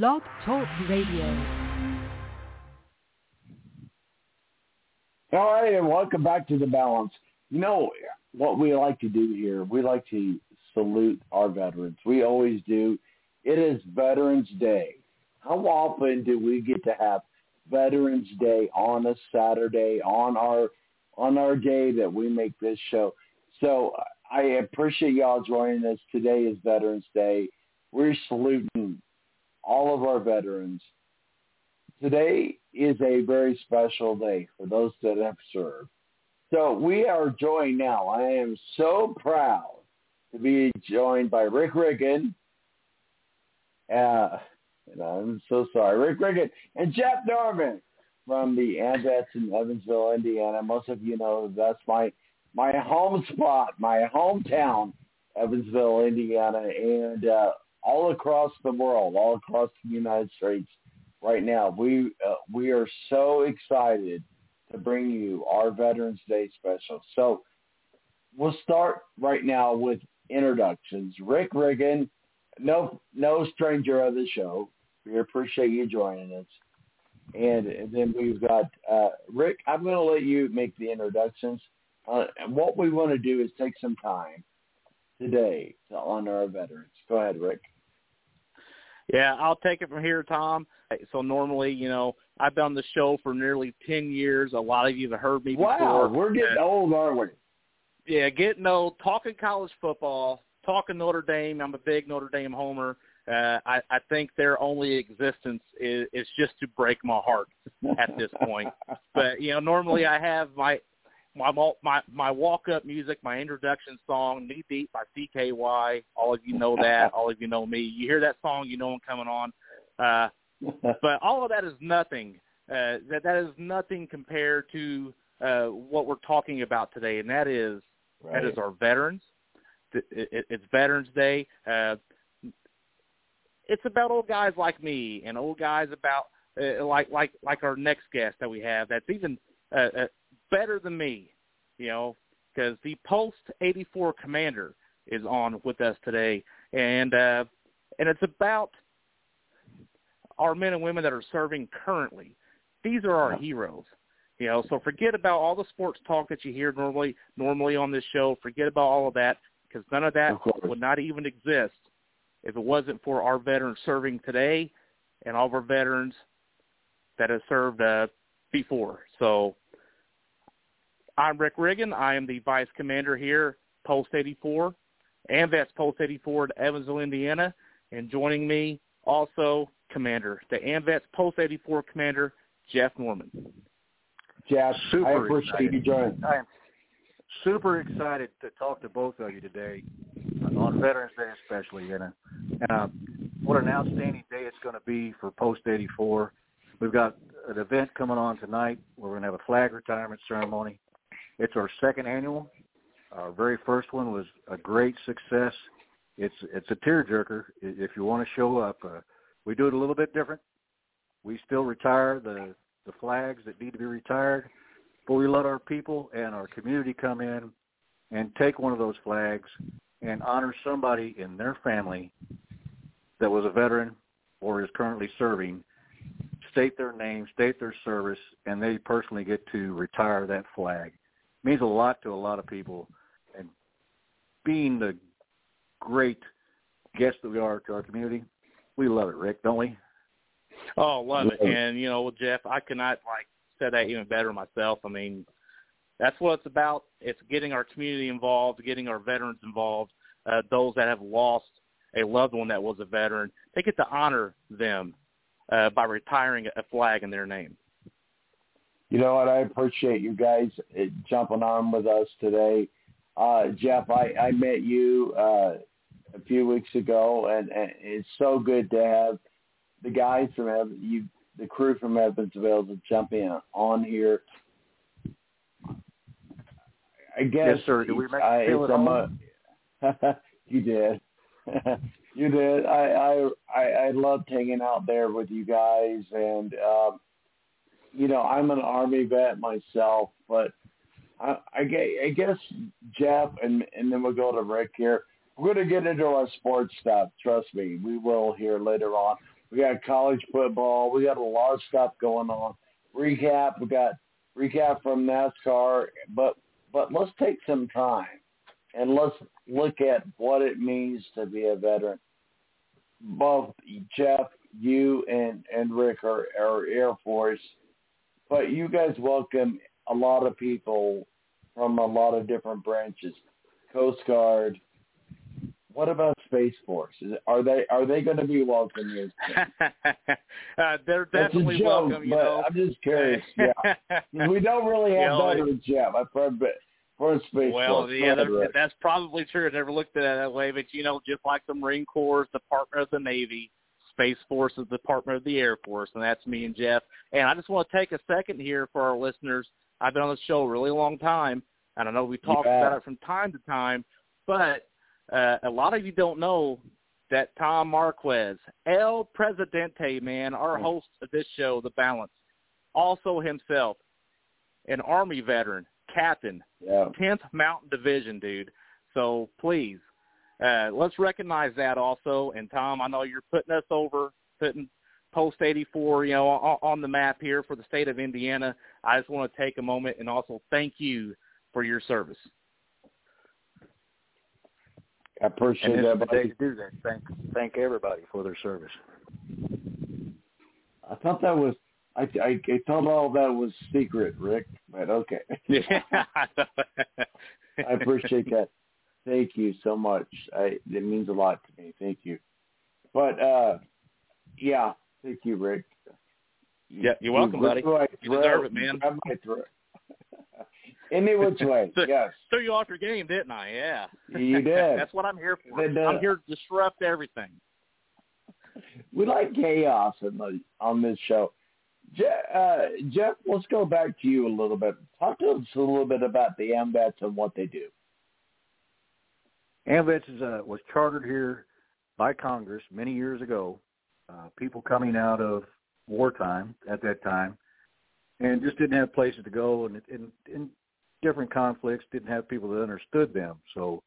Blog Talk Radio. All right, and welcome back to the balance. You know what we like to do here? We like to salute our veterans. We always do. It is Veterans Day. How often do we get to have Veterans Day on a Saturday on our on our day that we make this show? So I appreciate y'all joining us. Today is Veterans Day. We're saluting all of our veterans. Today is a very special day for those that have served. So we are joined now. I am so proud to be joined by Rick Riggin. Uh, and I'm so sorry, Rick Riggin and Jeff Norman from the AMVETS in Evansville, Indiana. Most of you know that's my my home spot, my hometown, Evansville, Indiana, and uh, all across the world, all across the United States. Right now, we uh, we are so excited to bring you our Veterans Day special. So we'll start right now with introductions. Rick Riggin, no no stranger of the show. We appreciate you joining us. And, and then we've got uh, Rick. I'm going to let you make the introductions. Uh, and what we want to do is take some time today to honor our veterans. Go ahead, Rick. Yeah, I'll take it from here, Tom. So normally, you know, I've been on the show for nearly ten years. A lot of you have heard me wow, before. We're getting old, aren't we? Yeah, getting old. Talking college football, talking Notre Dame. I'm a big Notre Dame homer. Uh, I, I think their only existence is, is just to break my heart at this point. but you know, normally I have my my my my walk up music, my introduction song, "Knee Deep" by CKY. All of you know that. All of you know me. You hear that song, you know I'm coming on. Uh, but all of that is nothing. Uh, that that is nothing compared to uh, what we're talking about today, and that is right. that is our veterans. It, it, it's Veterans Day. Uh, it's about old guys like me and old guys about uh, like like like our next guest that we have. That's even uh, uh, better than me, you know, because the Post 84 commander is on with us today, and uh, and it's about our men and women that are serving currently. These are our heroes. You know, so forget about all the sports talk that you hear normally normally on this show. Forget about all of that because none of that of would not even exist if it wasn't for our veterans serving today and all of our veterans that have served uh, before. So I'm Rick Riggin. I am the vice commander here, Post 84, AMVETS Post 84 at Evansville, Indiana. And joining me also, commander, the AMVETS Post 84 commander, Jeff Norman. Jeff, super I appreciate excited. you joining. I am super excited to talk to both of you today on Veterans Day especially. And, uh, uh, what an outstanding day it's going to be for Post 84. We've got an event coming on tonight. We're going to have a flag retirement ceremony. It's our second annual. Our very first one was a great success. It's it's a tearjerker if you want to show up. Uh, we do it a little bit different. We still retire the the flags that need to be retired, but we let our people and our community come in and take one of those flags and honor somebody in their family that was a veteran or is currently serving, state their name, state their service, and they personally get to retire that flag means a lot to a lot of people. And being the great guest that we are to our community, we love it, Rick, don't we? Oh, love it. And you know, Jeff, I cannot like say that even better myself. I mean, that's what it's about. It's getting our community involved, getting our veterans involved, uh, those that have lost a loved one that was a veteran. They get to honor them uh, by retiring a flag in their name. You know what? I appreciate you guys uh, jumping on with us today. Uh, Jeff, I, I met you uh, a few weeks ago, and, and it's so good to have the guys from Ev- you, the crew from Evansville, to jump in on here. I guess yes, sir. Do we make I, you feel a you did. you did. I, I I I loved hanging out there with you guys, and um, you know, I'm an Army vet myself, but I, I, guess, Jeff, and, and then we'll go to Rick here. We're going to get into our sports stuff. Trust me, we will here later on. We got college football. We got a lot of stuff going on. Recap. We got recap from NASCAR. But but let's take some time and let's look at what it means to be a veteran. Both Jeff, you, and and Rick are, are Air Force, but you guys welcome a lot of people from a lot of different branches. Coast Guard. What about Space Force? Is, are they are they going to be welcome here? uh, they're definitely joke, welcome. You know, I'm just curious. Yeah, we don't really have You know. I've heard, but for Space well, Force. yeah, that- that's probably true. I never looked at it that way, but you know, just like the Marine Corps, Department of the Navy, Space Force is the Department of the Air Force, and that's me and Jeff. And I just want to take a second here for our listeners. I've been on the show a really long time, and I know we talked Yeah. about it from time to time, but uh, a lot of you don't know that Tom Marquez, El Presidente, man, our Hmm. host of this show, The Balance, also himself, an Army veteran, captain, Yeah. 10th Mountain Division, dude. So please, uh, let's recognize that also. And Tom, I know you're putting us over, putting Post 84, you know, on, on the map here for the state of Indiana. I just want to take a moment and also thank you for your service. I appreciate And that. buddy. to do that. Thank thank everybody for their service. I thought that was I, I I thought all that was secret, Rick. But okay, Yeah. I appreciate that. Thank you so much. I it means a lot to me. Thank you. But uh, yeah, thank you, Rick. Yeah, you're welcome, You buddy. You deserve throat. it, man. Grab my throat. Any which way, yes, Threw you off your game, didn't I? Yeah. you did. That's what I'm here for. Uh, I'm here to disrupt everything. we like chaos on, the, on this show. Je- uh, Jeff, let's go back to you a little bit. Talk to us a little bit about the AMVETS and what they do. AMVETS is, uh, was chartered here by Congress many years ago. Uh, people coming out of wartime at that time and just didn't have places to go and in, different conflicts didn't have people that understood them. So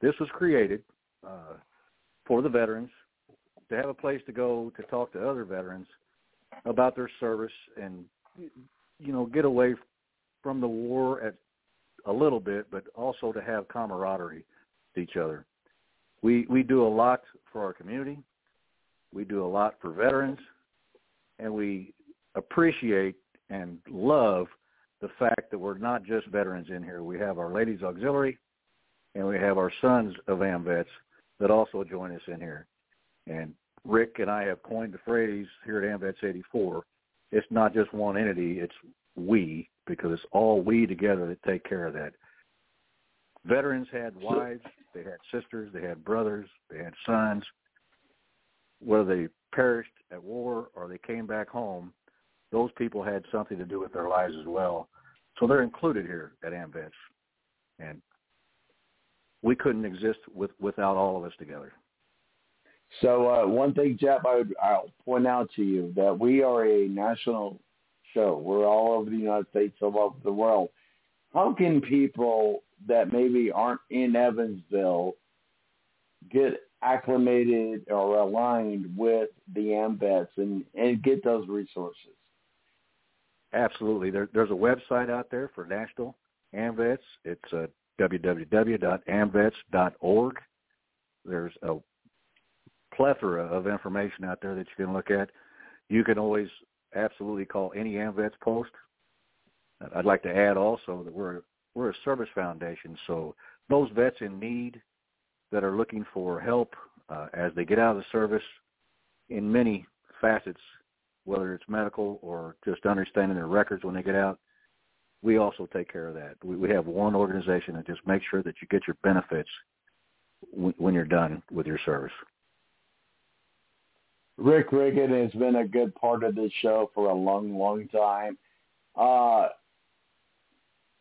this was created uh, for the veterans to have a place to go to talk to other veterans about their service and you know get away from the war at a little bit, but also to have camaraderie each other. We we do a lot for our community. We do a lot for veterans, and we appreciate and love the fact that we're not just veterans in here. We have our ladies auxiliary, and we have our sons of AMVETS that also join us in here. And Rick and I have coined the phrase here at AMVETS 84. It's not just one entity; it's we because it's all we together that take care of that. Veterans had wives, they had sisters, they had brothers, they had sons. Whether they perished at war or they came back home, those people had something to do with their lives as well. So they're included here at AMVETS. And we couldn't exist with, without all of us together. So uh, one thing, Jeff, I would, I'll point out to you that we are a national show. We're all over the United States, all over the world. How can people that maybe aren't in Evansville get acclimated or aligned with the AMVETS and, and get those resources? Absolutely. There, there's a website out there for National AMVETS. It's uh, www.amvets.org. There's a plethora of information out there that you can look at. You can always absolutely call any AMVETS post. I'd like to add also that we're we're a service foundation, so those vets in need that are looking for help uh, as they get out of the service in many facets, whether it's medical or just understanding their records when they get out, we also take care of that. We, we have one organization that just makes sure that you get your benefits w- when you're done with your service. Rick Riggin has been a good part of this show for a long, long time. Uh,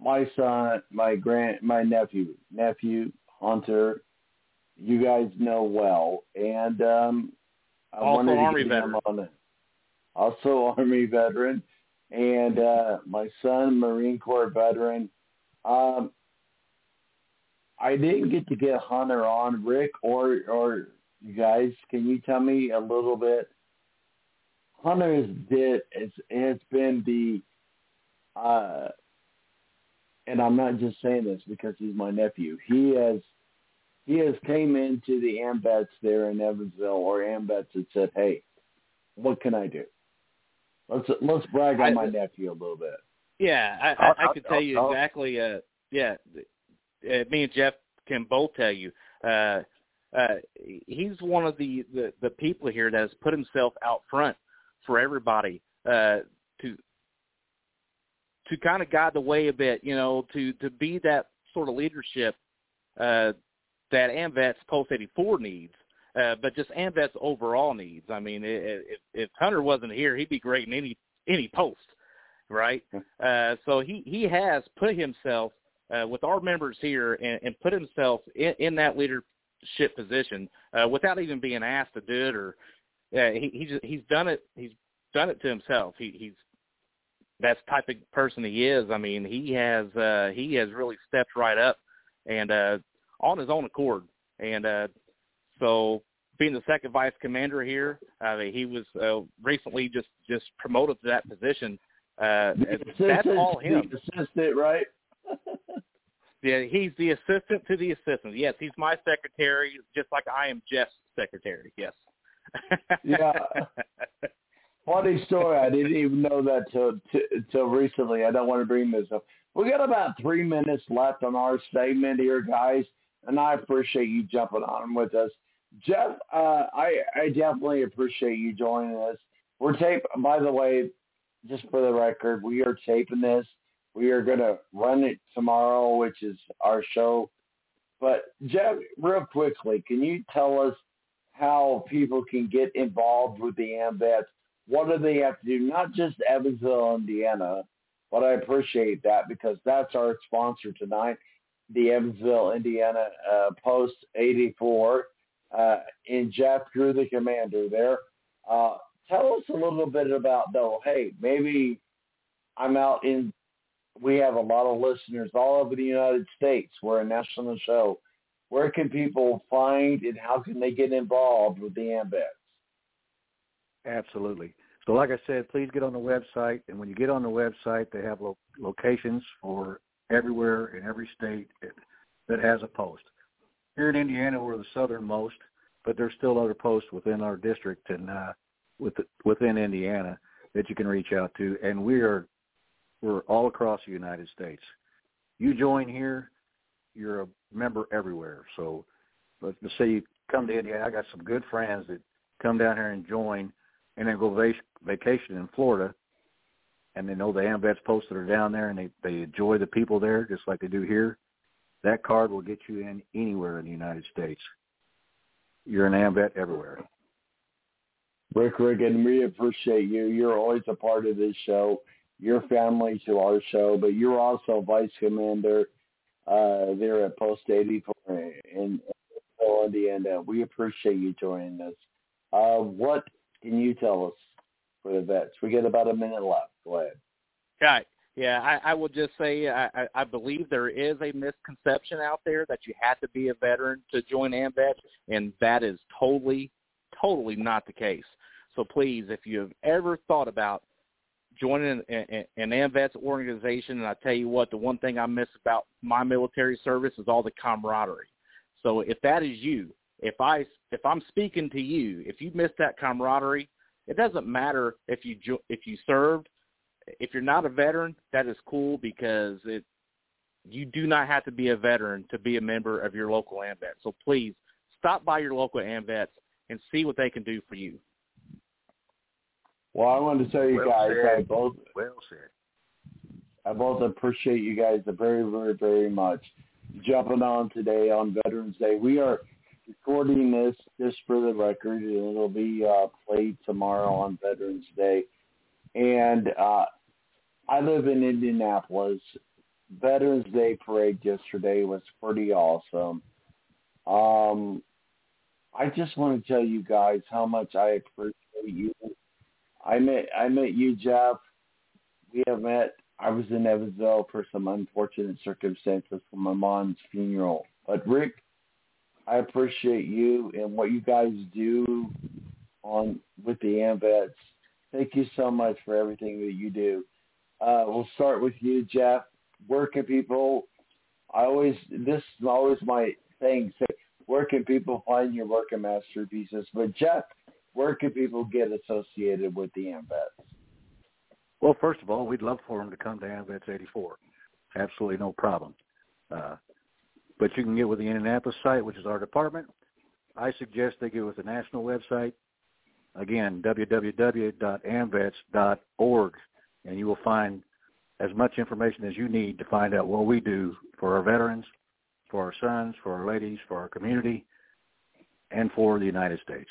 my son, my grand, my nephew, nephew Hunter, you guys know well, and um, I Also wanted to Army get him veteran. on it. Also Army veteran, and uh, my son, Marine Corps veteran. Um, I didn't get to get Hunter on, Rick, or or you guys. Can you tell me a little bit Hunter has did it's it's been the uh and I'm not just saying this because he's my nephew. He has he has came into the AMVETS there in Evansville or AMVETS and said, Hey, what can I do? Let's let's brag on I, my nephew a little bit. Yeah, I, I, I could tell you exactly. Uh, yeah, uh, me and Jeff can both tell you. Uh, uh, he's one of the, the the people here that has put himself out front for everybody uh, to to kind of guide the way a bit, you know, to to be that sort of leadership uh, that AMVETS Post 84 needs, uh, but just AMVETS overall needs. I mean, if, if Hunter wasn't here, he'd be great in any any post, right? Uh, so he he has put himself uh, with our members here and, and put himself in, in that leadership position uh, without even being asked to do it or uh, he he just, he's done it he's done it to himself. He he's that's type of person he is. I mean, he has uh he has really stepped right up and uh on his own accord. And uh so being the second vice commander here, uh he was uh recently just just promoted to that position. Uh that's all him. assistant, right? yeah, he's the assistant to the assistant. Yes, he's my secretary, just like I am Jeff's secretary. Yes. yeah. Funny story. I didn't even know that till, till recently. I don't want to bring this up. We got about three minutes left on our segment here, guys, and I appreciate you jumping on with us. Jeff, uh, I, I definitely appreciate you joining us. We're tape. By the way, just for the record, we are taping this we are going to run it tomorrow, which is our show. But Jeff, real quickly, can you tell us how people can get involved with the AMVETS? What do they have to do? Not just Evansville, Indiana, but I appreciate that because that's our sponsor tonight, the Evansville, Indiana uh, Post 84. Uh, and Jeff Drew, the commander there. Uh, tell us a little bit about, though, hey, maybe I'm out in we have a lot of listeners all over the United States. We're a national show. Where can people find and how can they get involved with the AMVETS? Absolutely. So like I said, please get on the website. And when you get on the website, they have lo- locations for everywhere in every state that has a post. Here in Indiana, we're the southernmost, but there's still other posts within our district and uh, with within Indiana that you can reach out to. And we are we're all across the United States. You join here, you're a member everywhere. So let's say you come to Indiana. I got some good friends that come down here and join and then go vac- vacation in Florida and they know the AMVETS posts that are down there and they, they enjoy the people there just like they do here. That card will get you in anywhere in the United States. You're an AMVET everywhere. Rick Riggin, we appreciate you. You're always a part of this show your family to our show, but you're also vice commander uh, there at Post 84 in, in Indiana. We appreciate you joining us. Uh, what can you tell us for the vets? We get about a minute left. Go ahead. Right. Yeah, I, I will just say I, I believe there is a misconception out there that you have to be a veteran to join AMVET, and that is totally, totally not the case. So please, if you've ever thought about joining an, an AMVETS organization, and I tell you what, the one thing I miss about my military service is all the camaraderie. So if that is you, if I if I'm speaking to you, if you miss that camaraderie, it doesn't matter if you if you served. If you're not a veteran, that is cool because it you do not have to be a veteran to be a member of your local AMVET. So please stop by your local AMVETS and see what they can do for you. Well, I wanted to tell you well guys, said. I both well said. I both appreciate you guys very, very, very much jumping on today on Veterans Day. We are recording this just for the record, it'll be uh, played tomorrow on Veterans Day. And uh, I live in Indianapolis. Veterans Day parade yesterday was pretty awesome. Um, I just want to tell you guys how much I appreciate you I met I met you, Jeff. We have met. I was in Evansville for some unfortunate circumstances for my mom's funeral. But Rick, I appreciate you and what you guys do on with the AMVETS. Thank you so much for everything that you do. Uh, we'll start with you, Jeff. Where can people? I always this is always my thing. Say, where can people find your work and masterpieces? But Jeff, where can people get associated with the AMVETS? Well, first of all, we'd love for them to come to AMVETS 84. Absolutely no problem. Uh, but you can get with the Indianapolis site, which is our department. I suggest they get with the national website. Again, www.amvets.org, and you will find as much information as you need to find out what we do for our veterans, for our sons, for our ladies, for our community, and for the United States.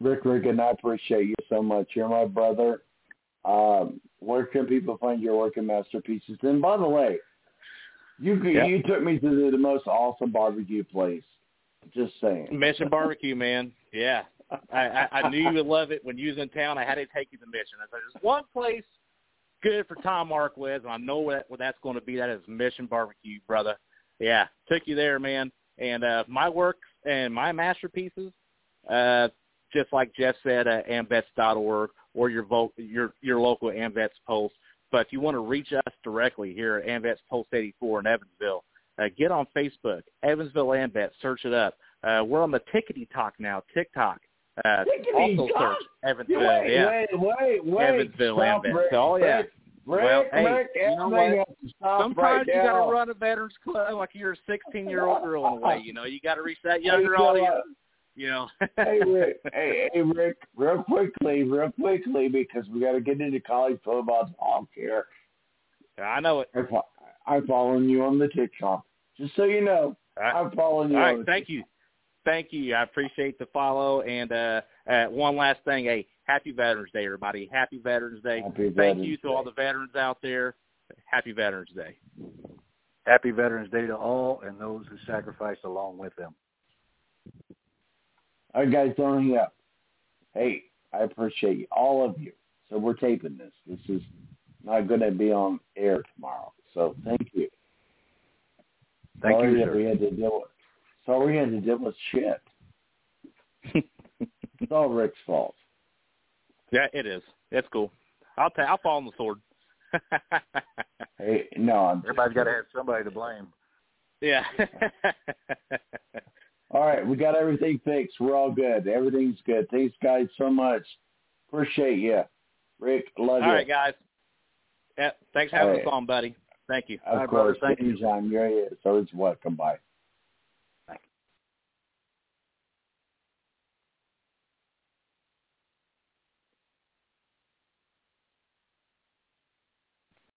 Rick Riggin, I appreciate you so much. You're my brother. Um, where can people find your work and masterpieces? And by the way, you yep. you took me to the, the most awesome barbecue place. Just saying. Mission Barbecue, man. Yeah, I, I, I knew you would love it when you was in town. I had to take you to Mission. I said, "There's one place good for Tom Marquez, and I know what, what that's going to be. That is Mission Barbecue, brother. Yeah, took you there, man. And uh, my work and my masterpieces, uh, just like Jeff said, uh, amvets.org or your vote, your your local AMVETS post. But if you want to reach us directly here at AMVETS Post 84 in Evansville, uh, get on Facebook, Evansville AMVETS, search it up. Uh, we're on the Tickety Talk now, TikTok. Uh, also search Evansville. Wait, yeah. wait, wait, wait. Evansville Stop, AMVETS. Rick, oh, yeah. Rick, well, Rick, hey, you know what? Sometimes right you got to run a veterans club like you're a 16 year old girl in a way. You know, you got to reach that younger audience. What? You know. hey Rick, hey, hey Rick, real quickly, real quickly, because we got to get into college football talk here. I know it. I'm, following you on the TikTok, just so you know. All right. I'm following you. All right, on the thank you. Thank you. I appreciate the follow. And uh, uh, one last thing, hey, happy Veterans Day, everybody. Happy Veterans Day. Happy Thank Veterans you to Day. all the veterans out there. Happy Veterans Day. Happy Veterans Day to all and those who sacrificed along with them. All right, guys, don't hang up. Hey, I appreciate you, all of you. So we're taping this. This is not going to be on air tomorrow. So thank you. Thank sorry you, that sir. we had to deal with. Sorry we had to deal with shit. It's all Rick's fault. Yeah, it is. It's cool. I'll ta- I'll fall on the sword. Hey, no, I'm Everybody's got to have somebody to blame. yeah. All right, we got everything fixed. We're all good. Everything's good. Thanks, guys, so much. Appreciate you. Rick, love all you. right, guys. Yeah, thanks for having All right. us on, buddy. Thank you. Of Bye, brother. course, Thank you. anytime. You're here. So it's welcome. Bye.